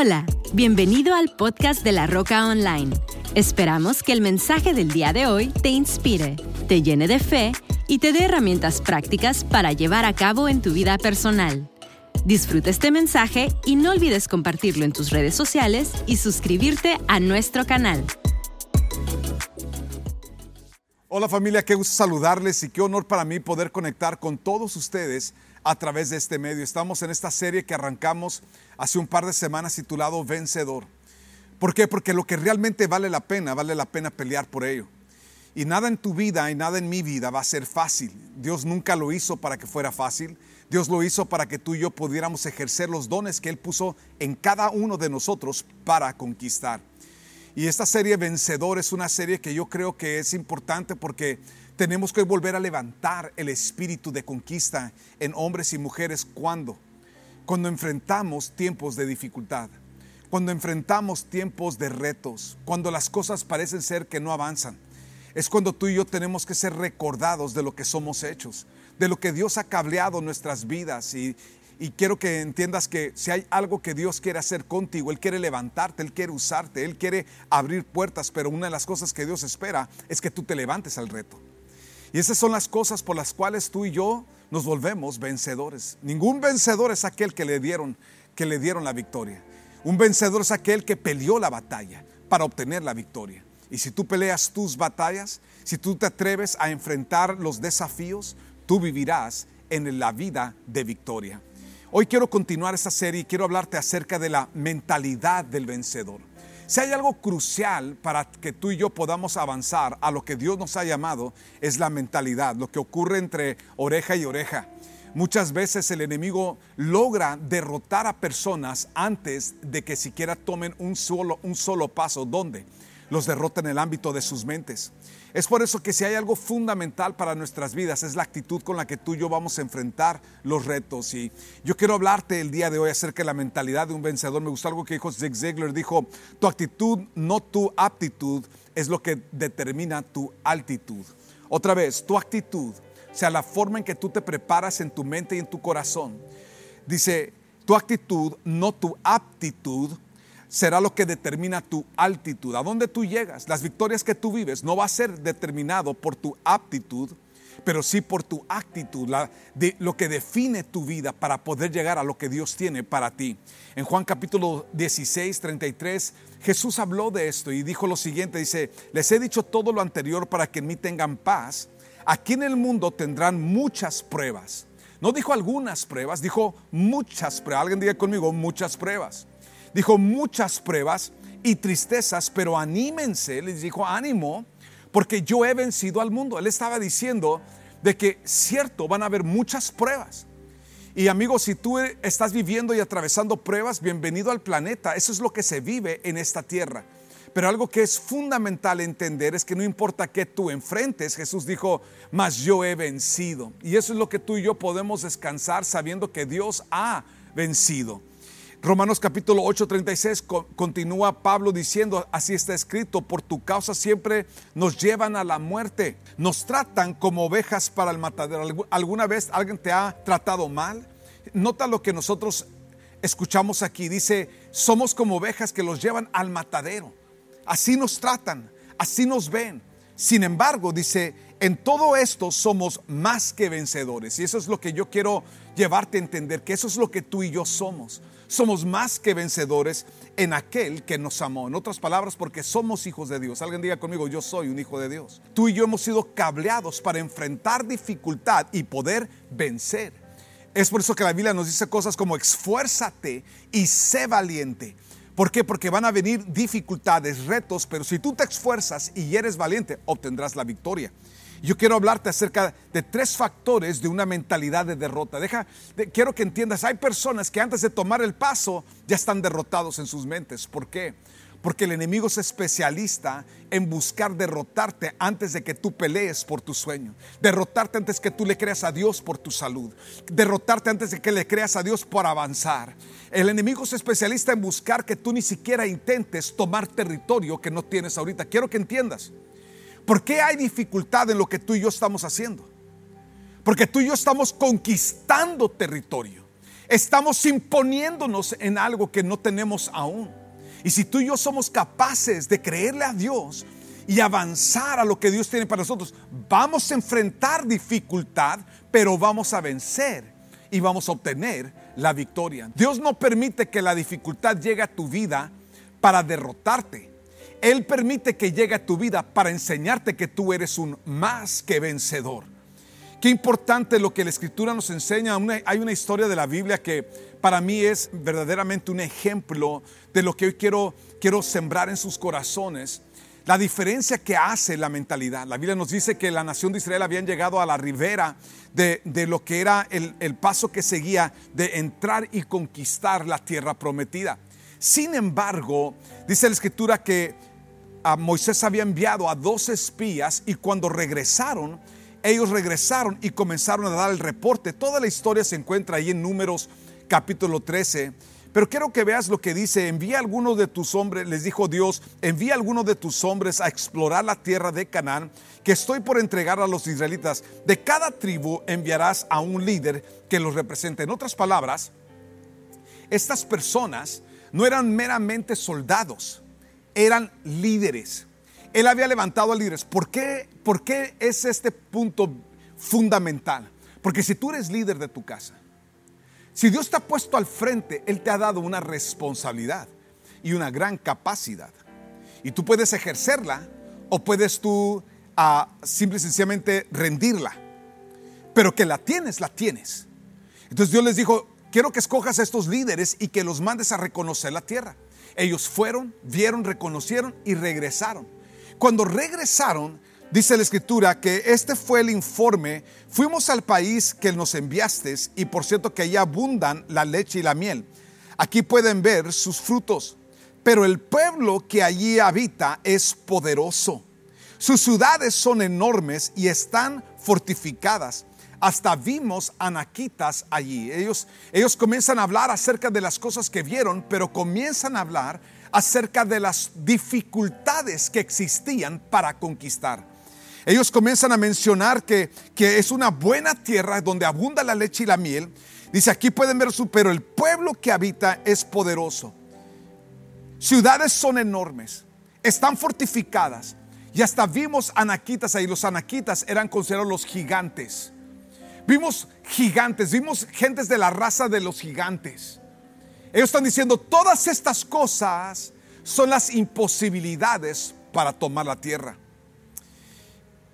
Hola, bienvenido al podcast de La Roca Online. Esperamos que el mensaje del día de hoy te inspire, te llene de fe y te dé herramientas prácticas para llevar a cabo en tu vida personal. Disfruta este mensaje y no olvides compartirlo en tus redes sociales y suscribirte a nuestro canal. Hola familia, qué gusto saludarles y qué honor para mí poder conectar con todos ustedes a través de este medio. Estamos en esta serie que arrancamos hace un par de semanas titulado Vencedor. ¿Por qué? Porque lo que realmente vale la pena, vale la pena pelear por ello. Y nada en tu vida y nada en mi vida va a ser fácil. Dios nunca lo hizo para que fuera fácil. Dios lo hizo para que tú y yo pudiéramos ejercer los dones que Él puso en cada uno de nosotros para conquistar. Y esta serie Vencedor es una serie que yo creo que es importante porque tenemos que volver a levantar el espíritu de conquista en hombres y mujeres cuando cuando enfrentamos tiempos de dificultad, cuando enfrentamos tiempos de retos, cuando las cosas parecen ser que no avanzan. Es cuando tú y yo tenemos que ser recordados de lo que somos hechos, de lo que Dios ha cableado nuestras vidas y, y quiero que entiendas que si hay algo que Dios quiere hacer contigo, Él quiere levantarte, Él quiere usarte, Él quiere abrir puertas, pero una de las cosas que Dios espera es que tú te levantes al reto. Y esas son las cosas por las cuales tú y yo nos volvemos vencedores. Ningún vencedor es aquel que le dieron que le dieron la victoria. Un vencedor es aquel que peleó la batalla para obtener la victoria. Y si tú peleas tus batallas, si tú te atreves a enfrentar los desafíos, tú vivirás en la vida de victoria. Hoy quiero continuar esta serie y quiero hablarte acerca de la mentalidad del vencedor. Si hay algo crucial para que tú y yo podamos avanzar a lo que Dios nos ha llamado, es la mentalidad, lo que ocurre entre oreja y oreja. Muchas veces el enemigo logra derrotar a personas antes de que siquiera tomen un solo, un solo paso. ¿Dónde? Los derrota en el ámbito de sus mentes. Es por eso que si hay algo fundamental para nuestras vidas es la actitud con la que tú y yo vamos a enfrentar los retos. Y yo quiero hablarte el día de hoy acerca de la mentalidad de un vencedor. Me gustó algo que dijo Zig Ziglar. Dijo, tu actitud, no tu aptitud, es lo que determina tu altitud. Otra vez, tu actitud, o sea, la forma en que tú te preparas en tu mente y en tu corazón. Dice, tu actitud, no tu aptitud, será lo que determina tu altitud, a dónde tú llegas. Las victorias que tú vives no va a ser determinado por tu aptitud, pero sí por tu actitud, de, lo que define tu vida para poder llegar a lo que Dios tiene para ti. En Juan capítulo 16, 33, Jesús habló de esto y dijo lo siguiente, dice, les he dicho todo lo anterior para que en mí tengan paz. Aquí en el mundo tendrán muchas pruebas. No dijo algunas pruebas, dijo muchas pruebas. Alguien diga conmigo, muchas pruebas. Dijo muchas pruebas y tristezas, pero anímense, les dijo ánimo, porque yo he vencido al mundo. Él estaba diciendo de que cierto, van a haber muchas pruebas. Y amigos, si tú estás viviendo y atravesando pruebas, bienvenido al planeta. Eso es lo que se vive en esta tierra. Pero algo que es fundamental entender es que no importa que tú enfrentes, Jesús dijo, mas yo he vencido. Y eso es lo que tú y yo podemos descansar sabiendo que Dios ha vencido. Romanos capítulo 8, 36 continúa Pablo diciendo, así está escrito, por tu causa siempre nos llevan a la muerte, nos tratan como ovejas para el matadero. ¿Alguna vez alguien te ha tratado mal? Nota lo que nosotros escuchamos aquí, dice, somos como ovejas que los llevan al matadero. Así nos tratan, así nos ven. Sin embargo, dice, en todo esto somos más que vencedores. Y eso es lo que yo quiero llevarte a entender, que eso es lo que tú y yo somos somos más que vencedores en aquel que nos amó. En otras palabras, porque somos hijos de Dios. Alguien diga conmigo, yo soy un hijo de Dios. Tú y yo hemos sido cableados para enfrentar dificultad y poder vencer. Es por eso que la Biblia nos dice cosas como esfuérzate y sé valiente. ¿Por qué? Porque van a venir dificultades, retos, pero si tú te esfuerzas y eres valiente, obtendrás la victoria. Yo quiero hablarte acerca de tres factores de una mentalidad de derrota. Deja, quiero que entiendas, hay personas que antes de tomar el paso ya están derrotados en sus mentes. ¿Por qué? Porque el enemigo es especialista en buscar derrotarte antes de que tú pelees por tu sueño. Derrotarte antes que tú le creas a Dios por tu salud. Derrotarte antes de que le creas a Dios por avanzar. El enemigo es especialista en buscar que tú ni siquiera intentes tomar territorio que no tienes ahorita. Quiero que entiendas. ¿Por qué hay dificultad en lo que tú y yo estamos haciendo? Porque tú y yo estamos conquistando territorio. Estamos imponiéndonos en algo que no tenemos aún. Y si tú y yo somos capaces de creerle a Dios y avanzar a lo que Dios tiene para nosotros, vamos a enfrentar dificultad, pero vamos a vencer y vamos a obtener la victoria. Dios no permite que la dificultad llegue a tu vida para derrotarte. Él permite que llegue a tu vida para enseñarte que tú eres un más que vencedor. Qué importante lo que la escritura nos enseña. hay una historia de la Biblia que para mí es verdaderamente un ejemplo de lo que hoy quiero, quiero sembrar en sus corazones. La diferencia que hace la mentalidad. La Biblia nos dice que la nación de Israel habían llegado a la ribera de, lo que era el, el paso que seguía de entrar y conquistar la tierra prometida. Sin embargo, dice la escritura que a Moisés había enviado a dos espías y cuando regresaron, ellos regresaron y comenzaron a dar el reporte. Toda la historia se encuentra ahí en Números capítulo 13. Pero quiero que veas lo que dice, envía a algunos de tus hombres, les dijo Dios, envía a algunos de tus hombres a explorar la tierra de Canaán, que estoy por entregar a los israelitas. De cada tribu enviarás a un líder que los represente. En otras palabras, estas personas no eran meramente soldados, eran líderes. Él había levantado a líderes. ¿Por qué, ¿Por qué es este punto fundamental? Porque si tú eres líder de tu casa, si Dios te ha puesto al frente, Él te ha dado una responsabilidad y una gran capacidad. Y tú puedes ejercerla o puedes tú uh, simple y sencillamente rendirla. Pero que la tienes, la tienes. Entonces Dios les dijo, quiero que escojas a estos líderes y que los mandes a reconocer la tierra. Ellos fueron, vieron, reconocieron y regresaron. Cuando regresaron, dice la escritura que este fue el informe, fuimos al país que nos enviaste y por cierto que allí abundan la leche y la miel. Aquí pueden ver sus frutos, pero el pueblo que allí habita es poderoso. Sus ciudades son enormes y están fortificadas hasta vimos anaquitas allí. Ellos, ellos comienzan a hablar acerca de las cosas que vieron, pero comienzan a hablar acerca de las dificultades que existían para conquistar. Ellos comienzan a mencionar que, que es una buena tierra donde abunda la leche y la miel. Dice, aquí pueden ver su, pero el pueblo que habita es poderoso. Ciudades son enormes, están fortificadas. Y hasta vimos anaquitas ahí. Los anaquitas eran considerados los gigantes. Vimos gigantes, vimos gentes de la raza de los gigantes. Ellos están diciendo, todas estas cosas son las imposibilidades para tomar la tierra.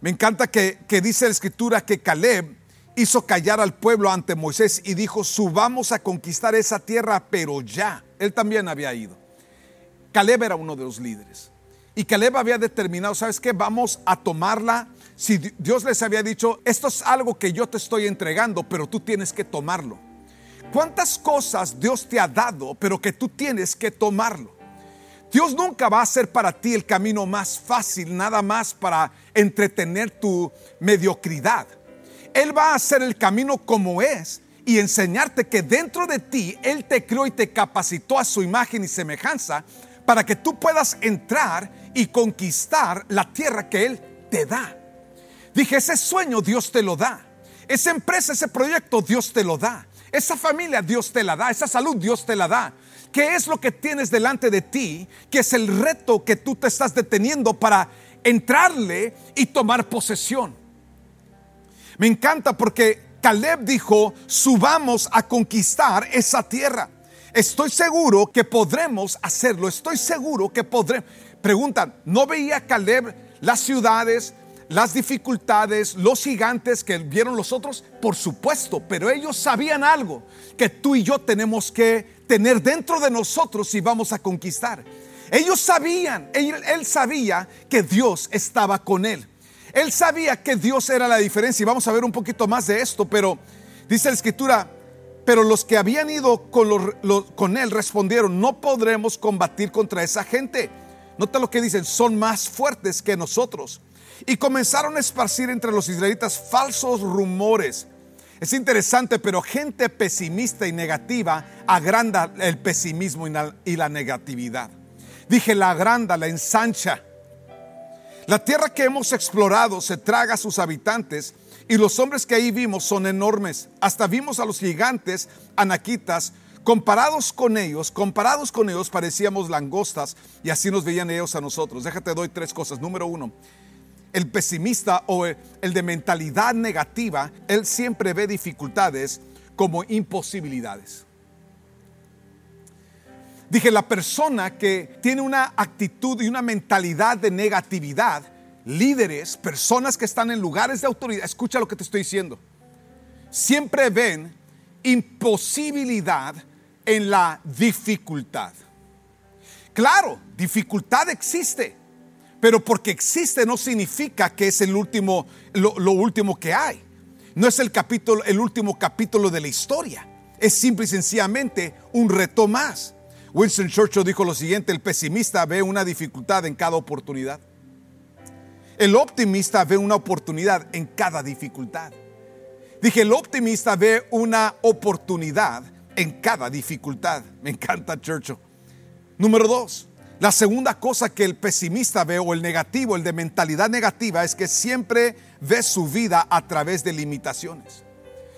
Me encanta que, que dice la escritura que Caleb hizo callar al pueblo ante Moisés y dijo, subamos a conquistar esa tierra, pero ya. Él también había ido. Caleb era uno de los líderes. Y Caleb había determinado, ¿sabes qué? Vamos a tomarla si Dios les había dicho, esto es algo que yo te estoy entregando, pero tú tienes que tomarlo. ¿Cuántas cosas Dios te ha dado, pero que tú tienes que tomarlo? Dios nunca va a hacer para ti el camino más fácil, nada más para entretener tu mediocridad. Él va a hacer el camino como es y enseñarte que dentro de ti Él te creó y te capacitó a su imagen y semejanza para que tú puedas entrar y conquistar la tierra que Él te da. Dije, ese sueño Dios te lo da. Esa empresa, ese proyecto Dios te lo da. Esa familia Dios te la da. Esa salud Dios te la da. ¿Qué es lo que tienes delante de ti? Que es el reto que tú te estás deteniendo para entrarle y tomar posesión. Me encanta porque Caleb dijo, subamos a conquistar esa tierra. Estoy seguro que podremos hacerlo. Estoy seguro que podremos. Preguntan, ¿no veía Caleb las ciudades, las dificultades, los gigantes que vieron los otros, por supuesto, pero ellos sabían algo que tú y yo tenemos que tener dentro de nosotros si vamos a conquistar. Ellos sabían, él, sabía que Dios estaba con él. Él sabía que Dios era la diferencia y vamos a ver un poquito más de esto, pero dice la escritura, pero los que habían ido con, con él respondieron, no podremos combatir contra esa gente. Nota lo que dicen, son más fuertes que nosotros y comenzaron a esparcir entre los israelitas falsos rumores. Es interesante, pero gente pesimista y negativa agranda el pesimismo y la negatividad. Dije, la agranda, la ensancha. La tierra que hemos explorado se traga a sus habitantes Y los hombres que ahí vimos son enormes. Hasta vimos a los gigantes, anaquitas, comparados con ellos, comparados con ellos parecíamos langostas y así nos veían ellos a nosotros. Déjate doy tres cosas. Número uno, el pesimista o el de mentalidad negativa, él siempre ve dificultades como imposibilidades. Dije, la persona que tiene una actitud y una mentalidad de negatividad, líderes, personas que están en lugares de autoridad, escucha lo que te estoy diciendo, siempre ven imposibilidad en la dificultad. Claro, dificultad existe, pero porque existe no significa que es el último, lo, último que hay. No es el capítulo, el último capítulo de la historia. Es simple y sencillamente un reto más. Winston Churchill dijo lo siguiente: el pesimista ve una dificultad en cada oportunidad. El optimista ve una oportunidad en cada dificultad. Dije, el optimista ve una oportunidad en cada dificultad. Me encanta Churchill. Número dos, la segunda cosa que el pesimista ve o el negativo, el de mentalidad negativa, es que siempre ve su vida a través de limitaciones.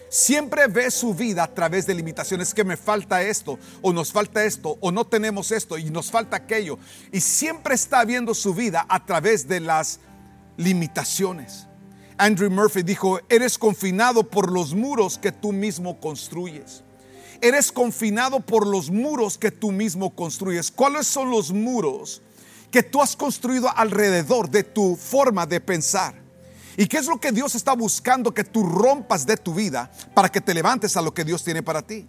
Siempre ve su vida a través de limitaciones, que me falta esto, o nos falta esto, o no tenemos esto, y nos falta aquello. Y siempre está viendo su vida a través de las limitaciones. Andrew Murphy dijo, eres confinado por los muros que tú mismo construyes. Eres confinado por los muros que tú mismo construyes. ¿Cuáles son los muros que tú has construido alrededor de tu forma de pensar? ¿Y qué es lo que Dios está buscando que tú rompas de tu vida para que te levantes a lo que Dios tiene para ti?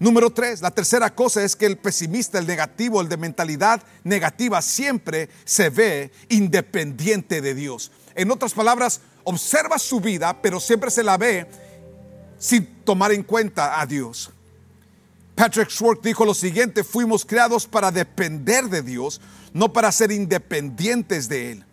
Número tres, la tercera cosa es que el pesimista, el negativo, el de mentalidad negativa, siempre se ve independiente de Dios. En otras palabras, observa su vida, pero siempre se la ve sin tomar en cuenta a Dios. Patrick Schwartz dijo lo siguiente, fuimos creados para depender de Dios, no para ser independientes de Él.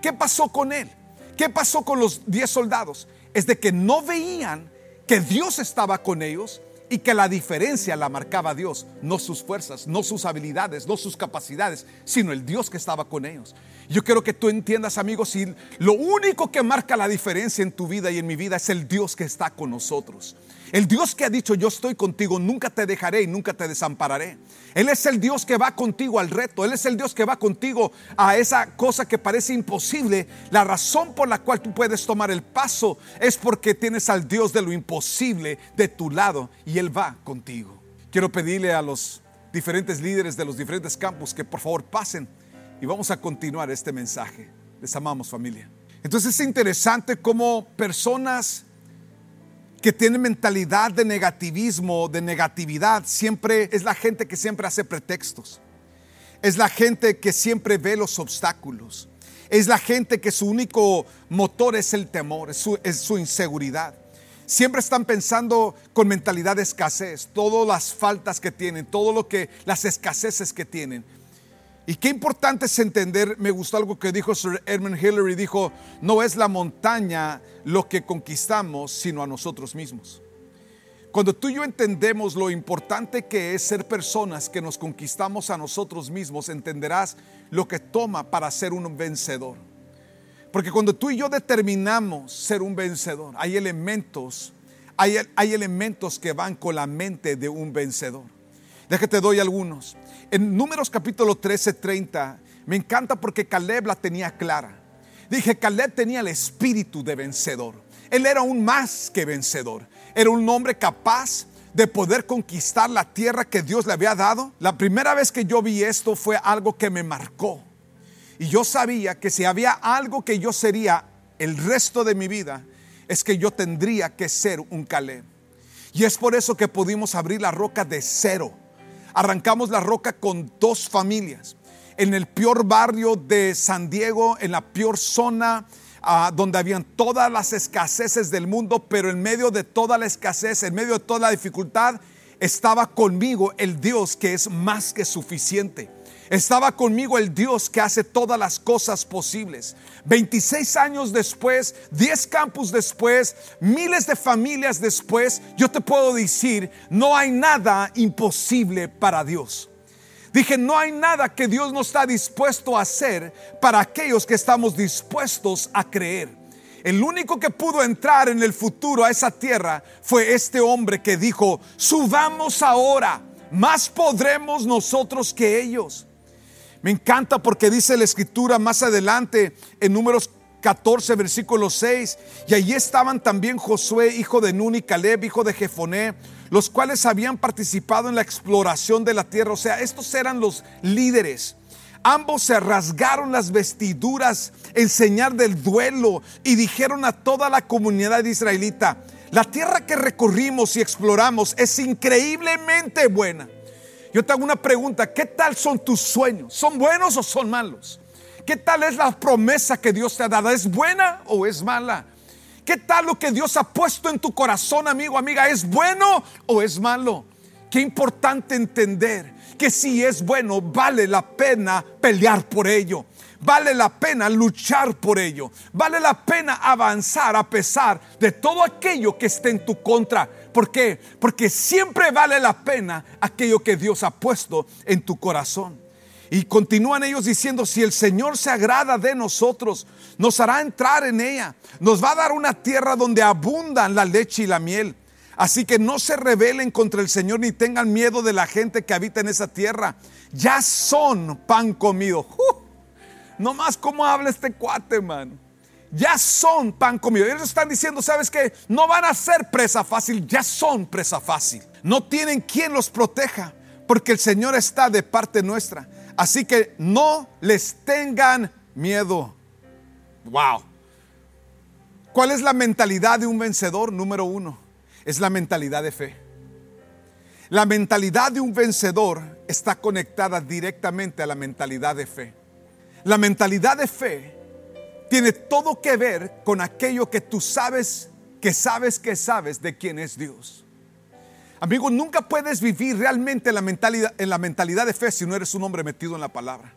¿Qué pasó con Él? ¿Qué pasó con los diez soldados? Es de que no veían que Dios estaba con ellos y que la diferencia la marcaba Dios, no sus fuerzas, no sus habilidades, no sus capacidades, sino el Dios que estaba con ellos. Yo quiero que tú entiendas, amigos, si lo único que marca la diferencia en tu vida y en mi vida es el Dios que está con nosotros. El Dios que ha dicho, yo estoy contigo, nunca te dejaré y nunca te desampararé. Él es el Dios que va contigo al reto. Él es el Dios que va contigo a esa cosa que parece imposible. La razón por la cual tú puedes tomar el paso es porque tienes al Dios de lo imposible de tu lado y Él va contigo. Quiero pedirle a los diferentes líderes de los diferentes campos que por favor pasen y vamos a continuar este mensaje. Les amamos familia. Entonces es interesante cómo personas que tiene mentalidad de negativismo, de negatividad, siempre es la gente que siempre hace pretextos. Es la gente que siempre ve los obstáculos. Es la gente que su único motor es el temor, es su, inseguridad. Siempre están pensando con mentalidad de escasez, todas las faltas que tienen, todo lo que las escaseces que tienen. Y qué importante es entender, me gustó algo que dijo Sir Edmund Hillary, dijo, no es la montaña lo que conquistamos, sino a nosotros mismos. Cuando tú y yo entendemos lo importante que es ser personas que nos conquistamos a nosotros mismos, entenderás lo que toma para ser un vencedor. Porque cuando tú y yo determinamos ser un vencedor, hay elementos, hay, hay elementos que van con la mente de un vencedor. Déjate doy algunos. En Números capítulo 13, 30, me encanta porque Caleb la tenía clara. Dije, Caleb tenía el espíritu de vencedor. Él era un más que vencedor. Era un hombre capaz de poder conquistar la tierra que Dios le había dado. La primera vez que yo vi esto fue algo que me marcó. Y yo sabía que si había algo que yo sería el resto de mi vida, es que yo tendría que ser un Caleb. Y es por eso que pudimos abrir la roca de cero arrancamos la roca con dos familias. En el peor barrio de San Diego, en la peor zona ah, donde habían todas las escaseces del mundo, pero en medio de toda la escasez, en medio de toda la dificultad, estaba conmigo el Dios que es más que suficiente. Estaba conmigo el Dios que hace todas las cosas posibles. 26 años después, 10 campus después, miles de familias después, yo te puedo decir, no hay nada imposible para Dios. Dije, no hay nada que Dios no está dispuesto a hacer para aquellos que estamos dispuestos a creer. El único que pudo entrar en el futuro a esa tierra fue este hombre que dijo, subamos ahora, más podremos nosotros que ellos. Me encanta porque dice la escritura más adelante en números 14, versículo 6, y allí estaban también Josué, hijo de Nun y Caleb, hijo de Jefoné, los cuales habían participado en la exploración de la tierra. O sea, estos eran los líderes. Ambos se rasgaron las vestiduras en señal del duelo y dijeron a toda la comunidad israelita, la tierra que recorrimos y exploramos es increíblemente buena. Yo te hago una pregunta, ¿qué tal son tus sueños? ¿Son buenos o son malos? ¿Qué tal es la promesa que Dios te ha dado? ¿Es buena o es mala? ¿Qué tal lo que Dios ha puesto en tu corazón, amigo, amiga? ¿Es bueno o es malo? Qué importante entender que si es bueno, vale la pena pelear por ello. Vale la pena luchar por ello. Vale la pena avanzar a pesar de todo aquello que esté en tu contra. ¿Por qué? Porque siempre vale la pena aquello que Dios ha puesto en tu corazón. Y continúan ellos diciendo, si el Señor se agrada de nosotros, nos hará entrar en ella. Nos va a dar una tierra donde abundan la leche y la miel Así que no se rebelen contra el Señor ni tengan miedo de la gente que habita en esa tierra. Ya son pan comido. no más cómo habla este cuate, man. Ya son pan comido. Ellos están diciendo, ¿sabes qué? No van a ser presa fácil, ya son presa fácil. No tienen quien los proteja, porque el Señor está de parte nuestra. Así que no les tengan miedo. Wow. ¿Cuál es la mentalidad de un vencedor? Número uno es la mentalidad de fe. La mentalidad de un vencedor está conectada directamente a la mentalidad de fe. La mentalidad de fe tiene todo que ver con aquello que tú sabes, que sabes, que sabes de quién es Dios. Amigo, nunca puedes vivir realmente en la mentalidad, en la mentalidad de fe si no eres un hombre metido en la palabra.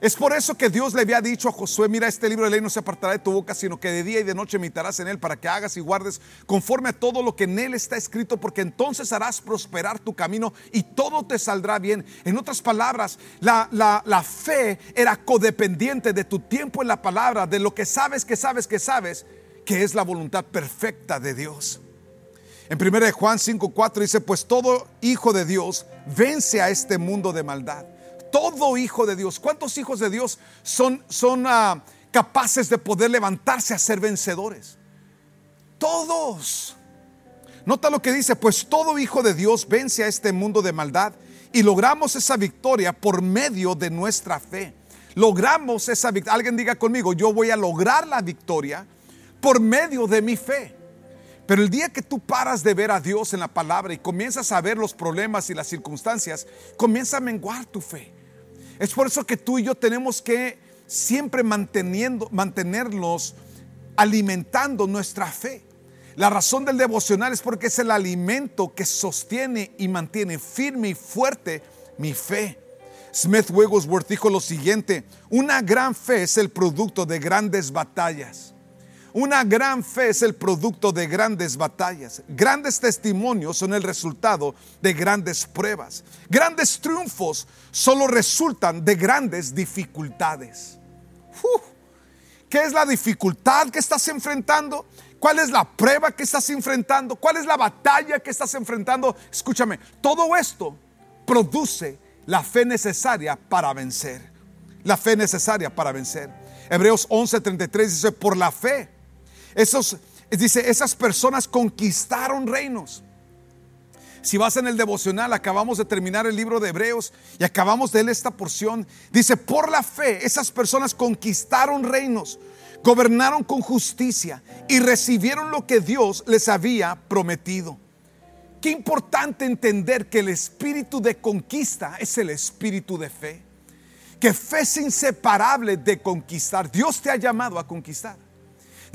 Es por eso que Dios le había dicho a Josué, mira, este libro de ley no se apartará de tu boca, sino que de día y de noche meditarás en él para que hagas y guardes conforme a todo lo que en él está escrito, porque entonces harás prosperar tu camino y todo te saldrá bien. En otras palabras, la, la fe era codependiente de tu tiempo en la palabra, de lo que sabes, que sabes, que sabes, que es la voluntad perfecta de Dios. En 1 Juan 5:4 dice, pues todo hijo de Dios vence a este mundo de maldad todo hijo de Dios. ¿Cuántos hijos de Dios son, son ah, capaces de poder levantarse a ser vencedores? Todos. Nota lo que dice, pues todo hijo de Dios vence a este mundo de maldad y logramos esa victoria por medio de nuestra fe. Logramos esa victoria. Alguien diga conmigo, yo voy a lograr la victoria por medio de mi fe. Pero el día que tú paras de ver a Dios en la palabra y comienzas a ver los problemas y las circunstancias, comienza a menguar tu fe. Es por eso que tú y yo tenemos que siempre manteniendo, mantenernos alimentando nuestra fe. La razón del devocional es porque es el alimento que sostiene y mantiene firme y fuerte mi fe. Smith Wigglesworth dijo lo siguiente, una gran fe es el producto de grandes batallas. Una gran fe es el producto de grandes batallas. Grandes testimonios son el resultado de grandes pruebas. Grandes triunfos solo resultan de grandes dificultades. ¿Qué es la dificultad que estás enfrentando? ¿Cuál es la prueba que estás enfrentando? ¿Cuál es la batalla que estás enfrentando? Escúchame, todo esto produce la fe necesaria para vencer. La fe necesaria para vencer. Hebreos 11:33 dice, por la fe esos, dice, esas personas conquistaron reinos. Si vas en el devocional, acabamos de terminar el libro de Hebreos y acabamos de leer esta porción. Dice, por la fe, esas personas conquistaron reinos, gobernaron con justicia y recibieron lo que Dios les había prometido. Qué importante entender que el espíritu de conquista es el espíritu de fe. Que fe es inseparable de conquistar. Dios te ha llamado a conquistar.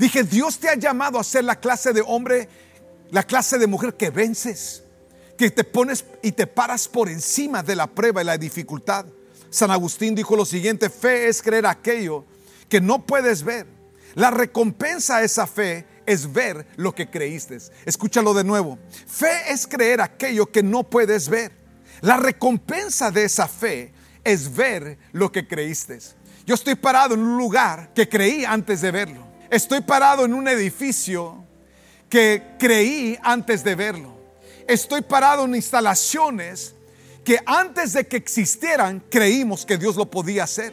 Dije, Dios te ha llamado a ser la clase de hombre, la clase de mujer que vences, que te pones y te paras por encima de la prueba y la dificultad. San Agustín dijo lo siguiente, fe es creer aquello que no puedes ver. La recompensa a esa fe es ver lo que creíste. Escúchalo de nuevo. Fe es creer aquello que no puedes ver. La recompensa de esa fe es ver lo que creíste. Yo estoy parado en un lugar que creí antes de verlo. Estoy parado en un edificio que creí antes de verlo. Estoy parado en instalaciones que antes de que existieran creímos que Dios lo podía hacer.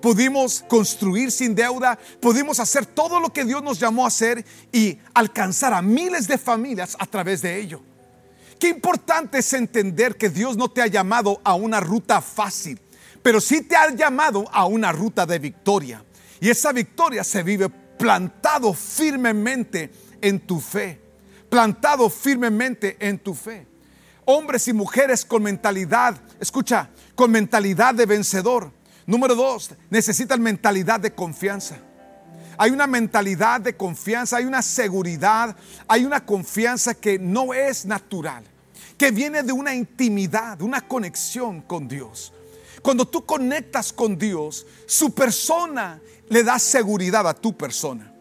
Pudimos construir sin deuda, pudimos hacer todo lo que Dios nos llamó a hacer y alcanzar a miles de familias a través de ello. Qué importante es entender que Dios no te ha llamado a una ruta fácil, pero sí te ha llamado a una ruta de victoria. Y esa victoria se vive plantado firmemente en tu fe, plantado firmemente en tu fe hombres y mujeres con mentalidad, escucha, con mentalidad de vencedor. Número dos, necesitan mentalidad de confianza. Hay una mentalidad de confianza, hay una seguridad, hay una confianza que no es natural, que viene de una intimidad, una conexión con Dios. Cuando tú conectas con Dios, su persona le da seguridad a tu persona.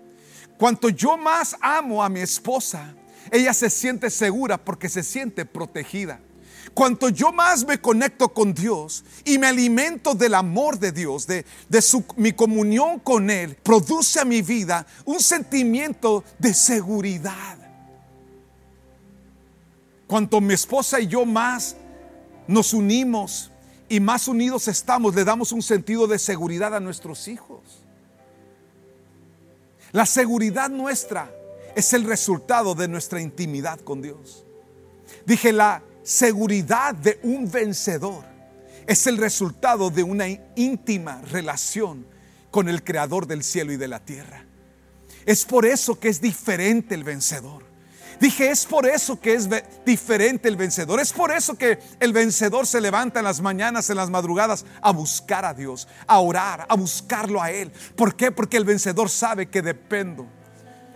Cuanto yo más amo a mi esposa, ella se siente segura porque se siente protegida. Cuanto yo más me conecto con Dios y me alimento del amor de Dios, de, su, mi comunión con Él, produce a mi vida un sentimiento de seguridad. Cuanto mi esposa y yo más nos unimos y más unidos estamos, le damos un sentido de seguridad a nuestros hijos. La seguridad nuestra es el resultado de nuestra intimidad con Dios. Dije, la seguridad de un vencedor es el resultado de una íntima relación con el creador del cielo y de la tierra. Es por eso que es diferente el vencedor. Dije, es por eso que es diferente el vencedor. Es por eso que el vencedor se levanta en las mañanas, en las madrugadas, a buscar a Dios, a orar, a buscarlo a Él. ¿Por qué? Porque el vencedor sabe que dependo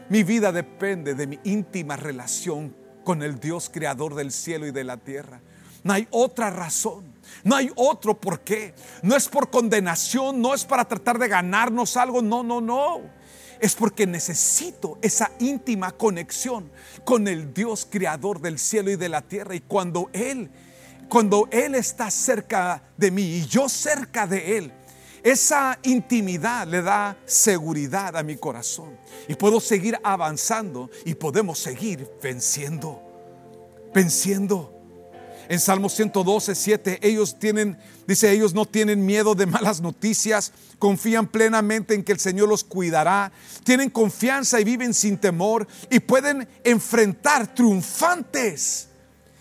mi vida depende de mi íntima relación con el Dios creador del cielo y de la tierra. No hay otra razón. No hay otro por qué. No es por condenación, no es para tratar de ganarnos algo, no, no, no. Es porque necesito esa íntima conexión con el Dios creador del cielo y de la tierra. Y cuando Él, cuando Él está cerca de mí y yo cerca de Él, esa intimidad le da seguridad a mi corazón. Y puedo seguir avanzando y podemos seguir venciendo. Venciendo. En Salmo 112, 7, ellos tienen, dice, ellos no tienen miedo de malas noticias, confían plenamente en que el Señor los cuidará, tienen confianza y viven sin temor y pueden enfrentar triunfantes,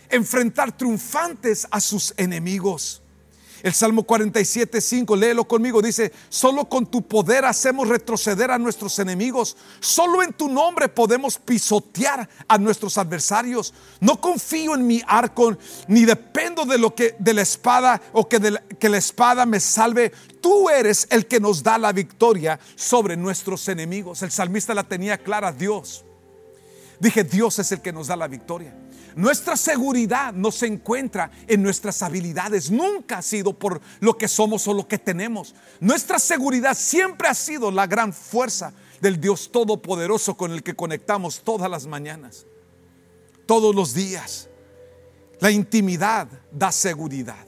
enfrentar triunfantes a sus enemigos. El Salmo 47, 5, léelo conmigo, dice, solo con tu poder hacemos retroceder a nuestros enemigos, solo en tu nombre podemos pisotear a nuestros adversarios. No confío en mi arco, ni dependo de lo que de la espada o que, de que la espada me salve. Tú eres el que nos da la victoria sobre nuestros enemigos. El salmista la tenía clara, Dios. Dije, Dios es el que nos da la victoria. Nuestra seguridad no se encuentra en nuestras habilidades, nunca ha sido por lo que somos o lo que tenemos. Nuestra seguridad siempre ha sido la gran fuerza del Dios Todopoderoso con el que conectamos todas las mañanas, todos los días. La intimidad da seguridad.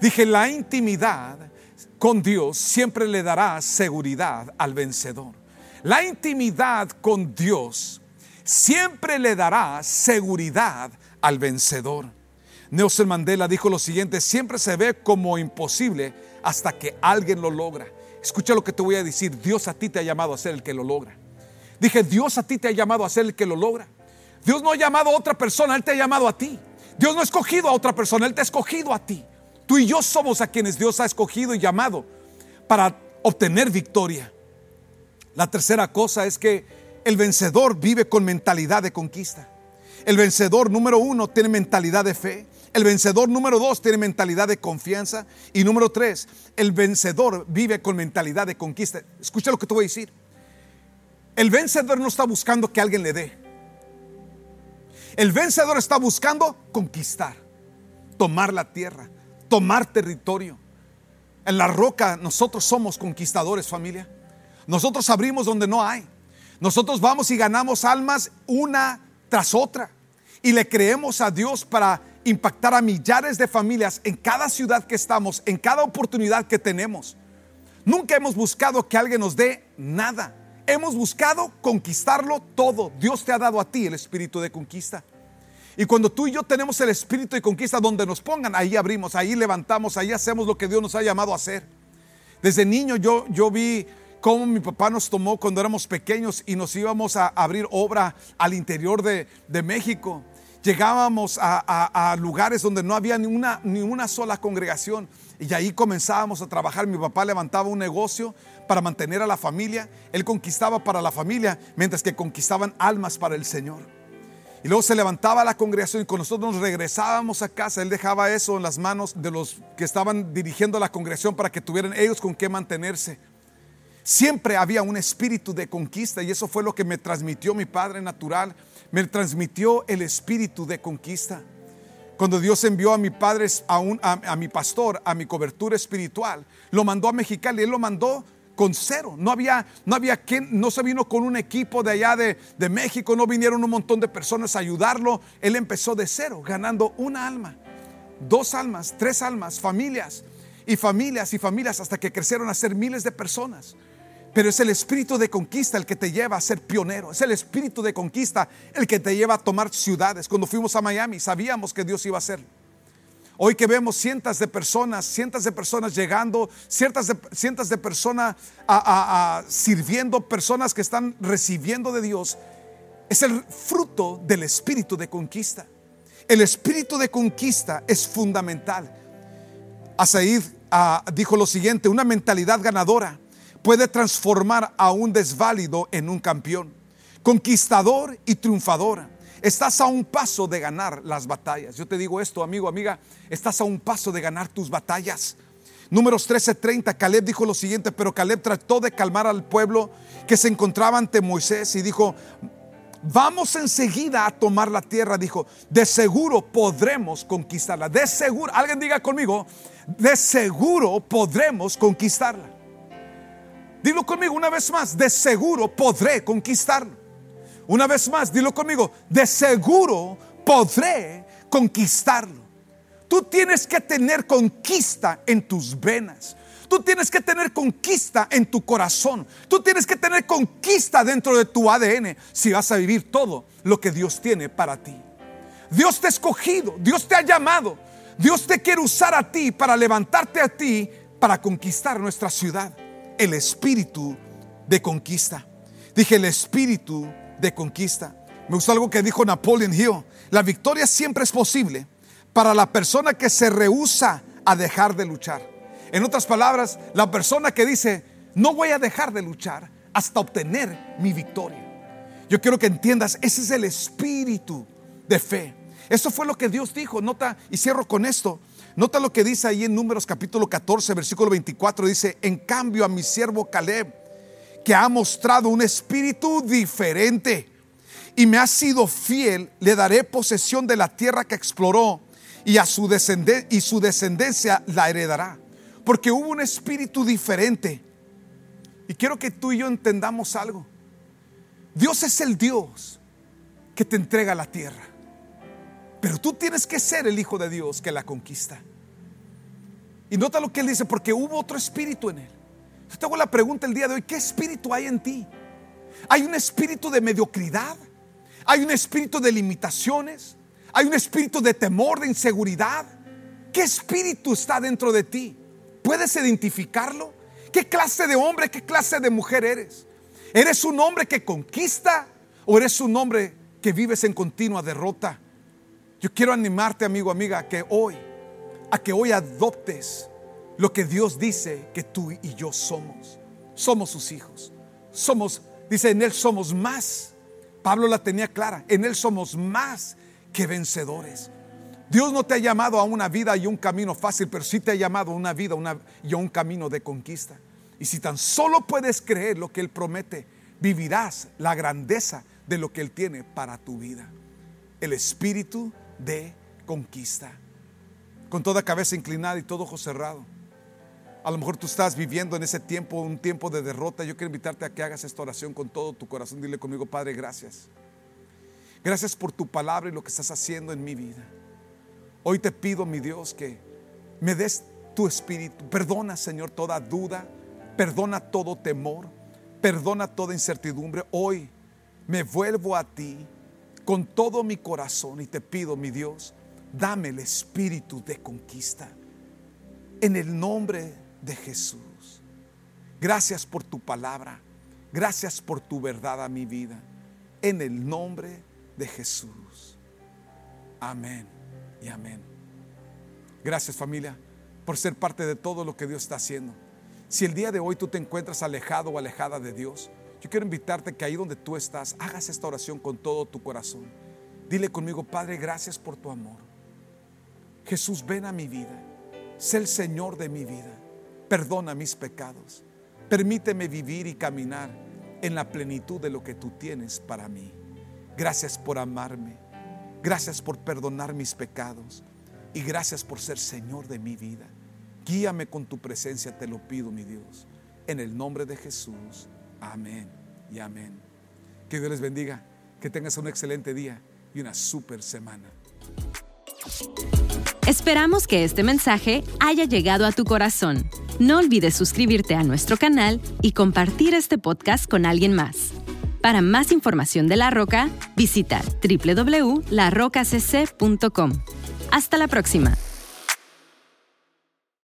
Dije, la intimidad con Dios siempre le dará seguridad al vencedor. La intimidad con Dios siempre le dará seguridad al vencedor. Nelson Mandela dijo lo siguiente, siempre se ve como imposible hasta que alguien lo logra. Escucha lo que te voy a decir, Dios a ti te ha llamado a ser el que lo logra. Dije, Dios a ti te ha llamado a ser el que lo logra. Dios no ha llamado a otra persona, Él te ha llamado a ti. Dios no ha escogido a otra persona, Él te ha escogido a ti. Tú y yo somos a quienes Dios ha escogido y llamado para obtener victoria. La tercera cosa es que el vencedor vive con mentalidad de conquista. El vencedor número uno tiene mentalidad de fe. El vencedor número dos tiene mentalidad de confianza. Y número tres, el vencedor vive con mentalidad de conquista. Escucha lo que te voy a decir. El vencedor no está buscando que alguien le dé. El vencedor está buscando conquistar, tomar la tierra, tomar territorio. En la roca nosotros somos conquistadores, familia. Nosotros abrimos donde no hay. Nosotros vamos y ganamos almas una tras otra y le creemos a Dios para impactar a millares de familias en cada ciudad que estamos, en cada oportunidad que tenemos. Nunca hemos buscado que alguien nos dé nada. hemos buscado conquistarlo todo. Dios te ha dado a ti el espíritu de conquista. Y cuando tú y yo tenemos el espíritu de conquista donde nos pongan, ahí abrimos, ahí levantamos, ahí hacemos lo que Dios nos ha llamado a hacer. Desde niño yo, yo vi cómo mi papá nos tomó cuando éramos pequeños y nos íbamos a abrir obra al interior de, México. Llegábamos a, lugares donde no había ni una, ni una sola congregación y ahí comenzábamos a trabajar. Mi papá levantaba un negocio para mantener a la familia. Él conquistaba para la familia mientras que conquistaban almas para el Señor. Y luego se levantaba la congregación y con nosotros nos regresábamos a casa. Él dejaba eso en las manos de los que estaban dirigiendo la congregación para que tuvieran ellos con qué mantenerse. Siempre había un espíritu de conquista y eso fue lo que me transmitió mi Padre natural. Me transmitió el espíritu de conquista. Cuando Dios envió a mi padre, a, a, mi pastor, a mi cobertura espiritual, lo mandó a Mexicali. Él lo mandó con cero. No había, no había quien, no se vino con un equipo de allá de, de México, no vinieron un montón de personas a ayudarlo. Él empezó de cero, ganando una alma, dos almas, tres almas, familias y familias y familias hasta que crecieron a ser miles de personas. Pero es el espíritu de conquista el que te lleva a ser pionero. Es el espíritu de conquista el que te lleva a tomar ciudades. Cuando fuimos a Miami sabíamos que Dios iba a hacer. Hoy que vemos cientos de personas, cientos de personas llegando, cientos de, cientos de personas sirviendo, personas que están recibiendo de Dios, es el fruto del espíritu de conquista. El espíritu de conquista es fundamental. Asaid ah, dijo lo siguiente, una mentalidad ganadora puede transformar a un desválido en un campeón, conquistador y triunfador. Estás a un paso de ganar las batallas. Yo te digo esto, amigo, amiga, estás a un paso de ganar tus batallas. Números 13:30, Caleb dijo lo siguiente, pero Caleb trató de calmar al pueblo que se encontraba ante Moisés y dijo, vamos enseguida a tomar la tierra, dijo, de seguro podremos conquistarla. De seguro, alguien diga conmigo, de seguro podremos conquistarla. Dilo conmigo una vez más, de seguro podré conquistarla. Una vez más, dilo conmigo, de seguro podré conquistarlo. Tú tienes que tener conquista en tus venas. Tú tienes que tener conquista en tu corazón. Tú tienes que tener conquista dentro de tu ADN si vas a vivir todo lo que Dios tiene para ti. Dios te ha escogido, Dios te ha llamado, Dios te quiere usar a ti para levantarte a ti para conquistar nuestra ciudad. El espíritu de conquista. Dije el espíritu de conquista. Me gustó algo que dijo Napoleon Hill. La victoria siempre es posible para la persona que se rehúsa a dejar de luchar. En otras palabras, la persona que dice, no voy a dejar de luchar hasta obtener mi victoria. Yo quiero que entiendas, ese es el espíritu de fe. Eso fue lo que Dios dijo. Nota, y cierro con esto. Nota lo que dice ahí en Números capítulo 14, versículo 24. Dice, en cambio a mi siervo Caleb, que ha mostrado un espíritu diferente y me ha sido fiel, le daré posesión de la tierra que exploró y a su, y su descendencia la heredará. Porque hubo un espíritu diferente. Y quiero que tú y yo entendamos algo. Dios es el Dios que te entrega la tierra. Pero tú tienes que ser el Hijo de Dios que la conquista. Y nota lo que él dice, porque hubo otro espíritu en él. Yo te hago la pregunta el día de hoy, ¿qué espíritu hay en ti? ¿Hay un espíritu de mediocridad? ¿Hay un espíritu de limitaciones? ¿Hay un espíritu de temor, de inseguridad? ¿Qué espíritu está dentro de ti? ¿Puedes identificarlo? ¿Qué clase de hombre, qué clase de mujer eres? ¿Eres un hombre que conquista o eres un hombre que vives en continua derrota? Yo quiero animarte, amigo, amiga, a que hoy, a que hoy adoptes lo que Dios dice que tú y yo somos. Somos sus hijos. Somos, dice, en Él somos más. Pablo la tenía clara, en Él somos más que vencedores. Dios no te ha llamado a una vida y un camino fácil, pero sí te ha llamado a una vida y a un camino de conquista. Y si tan solo puedes creer lo que Él promete, vivirás la grandeza de lo que Él tiene para tu vida. El espíritu de conquista. Con toda cabeza inclinada y todo ojo cerrado. A lo mejor tú estás viviendo en ese tiempo, un tiempo de derrota. Yo quiero invitarte a que hagas esta oración con todo tu corazón. Dile conmigo, Padre, gracias. Gracias por tu palabra y lo que estás haciendo en mi vida. Hoy te pido, mi Dios, que me des tu espíritu. Perdona, Señor, toda duda. Perdona todo temor. Perdona toda incertidumbre. Hoy me vuelvo a ti con todo mi corazón y te pido, mi Dios, dame el espíritu de conquista. En el nombre de Jesús. Gracias por tu palabra. Gracias por tu verdad a mi vida. En el nombre de Jesús. Amén y amén. Gracias familia por ser parte de todo lo que Dios está haciendo. Si el día de hoy tú te encuentras alejado o alejada de Dios, yo quiero invitarte que ahí donde tú estás, hagas esta oración con todo tu corazón. Dile conmigo, Padre, gracias por tu amor. Jesús, ven a mi vida. Sé el Señor de mi vida. Perdona mis pecados. Permíteme vivir y caminar en la plenitud de lo que tú tienes para mí. Gracias por amarme. Gracias por perdonar mis pecados. Y gracias por ser Señor de mi vida. Guíame con tu presencia, te lo pido, mi Dios. En el nombre de Jesús. Amén y amén. Que Dios les bendiga. Que tengas un excelente día y una super semana. Esperamos que este mensaje haya llegado a tu corazón. No olvides suscribirte a nuestro canal y compartir este podcast con alguien más. Para más información de La Roca, visita www.larocacc.com. Hasta la próxima.